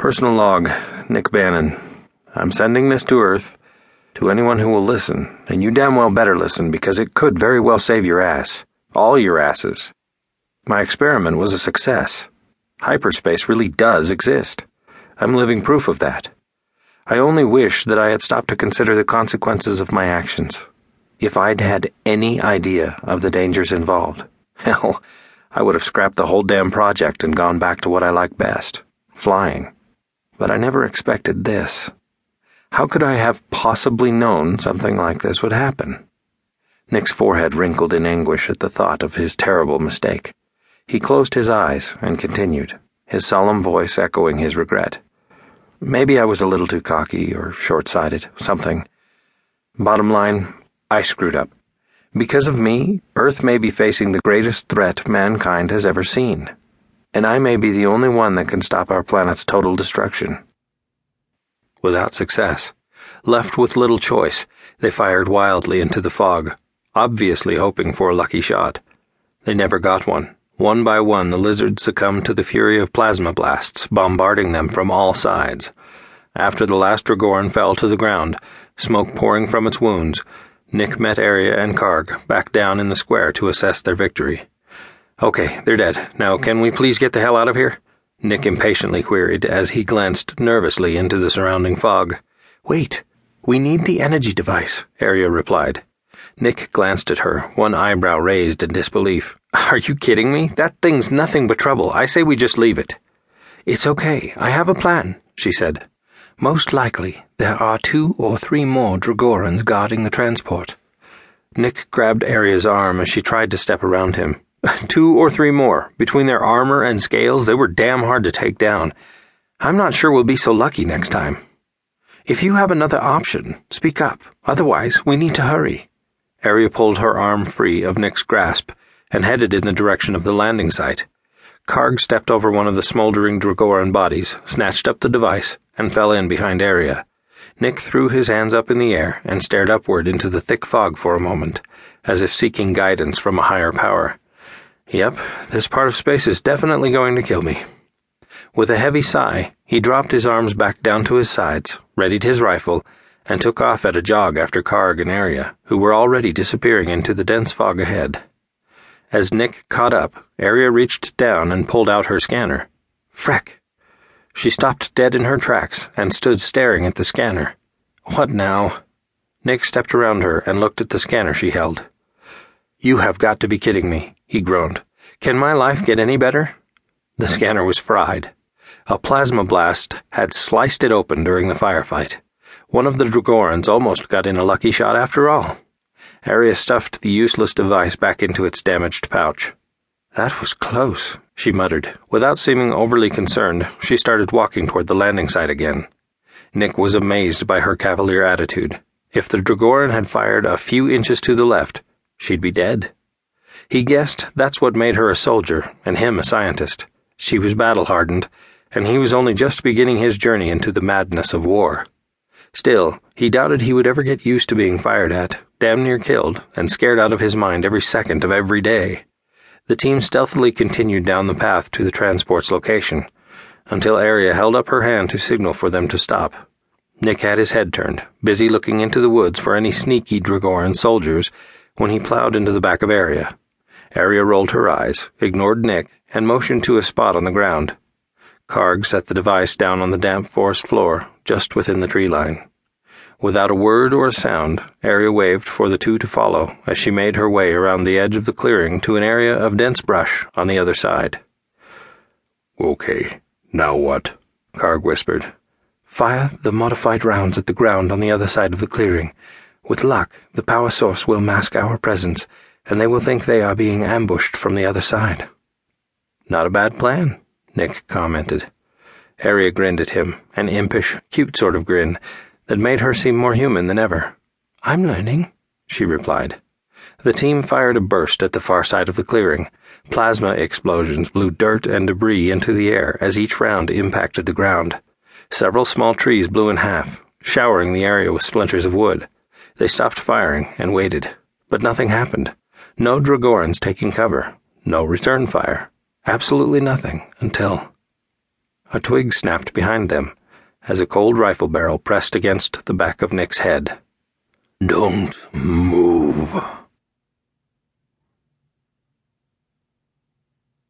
Personal log, Nick Bannon. I'm sending this to Earth to anyone who will listen, and you damn well better listen because it could very well save your ass. All your asses. My experiment was a success. Hyperspace really does exist. I'm living proof of that. I only wish that I had stopped to consider the consequences of my actions. If I'd had any idea of the dangers involved, hell, I would have scrapped the whole damn project and gone back to what I like best flying. But I never expected this. How could I have possibly known something like this would happen? Nick's forehead wrinkled in anguish at the thought of his terrible mistake. He closed his eyes and continued, his solemn voice echoing his regret. Maybe I was a little too cocky or short sighted, something. Bottom line, I screwed up. Because of me, Earth may be facing the greatest threat mankind has ever seen. And I may be the only one that can stop our planet's total destruction. Without success, left with little choice, they fired wildly into the fog, obviously hoping for a lucky shot. They never got one. One by one, the lizards succumbed to the fury of plasma blasts, bombarding them from all sides. After the last Dragoran fell to the ground, smoke pouring from its wounds, Nick met Aria and Karg back down in the square to assess their victory. Okay, they're dead. Now, can we please get the hell out of here? Nick impatiently queried as he glanced nervously into the surrounding fog. Wait, we need the energy device, Aria replied. Nick glanced at her, one eyebrow raised in disbelief. Are you kidding me? That thing's nothing but trouble. I say we just leave it. It's okay. I have a plan, she said. Most likely, there are two or three more Dragorans guarding the transport. Nick grabbed Aria's arm as she tried to step around him. two or three more. Between their armor and scales, they were damn hard to take down. I'm not sure we'll be so lucky next time. If you have another option, speak up. Otherwise, we need to hurry. Aria pulled her arm free of Nick's grasp and headed in the direction of the landing site. Karg stepped over one of the smoldering Dragoran bodies, snatched up the device, and fell in behind Aria. Nick threw his hands up in the air and stared upward into the thick fog for a moment, as if seeking guidance from a higher power. Yep, this part of space is definitely going to kill me. With a heavy sigh, he dropped his arms back down to his sides, readied his rifle, and took off at a jog after Karg and Aria, who were already disappearing into the dense fog ahead. As Nick caught up, Aria reached down and pulled out her scanner. Freck! She stopped dead in her tracks and stood staring at the scanner. What now? Nick stepped around her and looked at the scanner she held. You have got to be kidding me, he groaned. Can my life get any better? The scanner was fried. A plasma blast had sliced it open during the firefight. One of the Dragorans almost got in a lucky shot after all. Aria stuffed the useless device back into its damaged pouch. That was close, she muttered. Without seeming overly concerned, she started walking toward the landing site again. Nick was amazed by her cavalier attitude. If the Dragoran had fired a few inches to the left, she'd be dead. He guessed that's what made her a soldier and him a scientist. She was battle hardened, and he was only just beginning his journey into the madness of war. Still, he doubted he would ever get used to being fired at, damn near killed, and scared out of his mind every second of every day. The team stealthily continued down the path to the transport's location, until Aria held up her hand to signal for them to stop. Nick had his head turned, busy looking into the woods for any sneaky Dragoran soldiers, when he plowed into the back of Aria. Aria rolled her eyes, ignored Nick, and motioned to a spot on the ground. Karg set the device down on the damp forest floor, just within the tree line. Without a word or a sound, Aria waved for the two to follow as she made her way around the edge of the clearing to an area of dense brush on the other side. Okay, now what? Karg whispered. Fire the modified rounds at the ground on the other side of the clearing. With luck, the power source will mask our presence, and they will think they are being ambushed from the other side. Not a bad plan. Nick commented. Aria grinned at him, an impish, cute sort of grin that made her seem more human than ever. I'm learning, she replied. The team fired a burst at the far side of the clearing. Plasma explosions blew dirt and debris into the air as each round impacted the ground. Several small trees blew in half, showering the area with splinters of wood. They stopped firing and waited, but nothing happened. No Dragorans taking cover, no return fire. Absolutely nothing until. A twig snapped behind them as a cold rifle barrel pressed against the back of Nick's head. Don't move.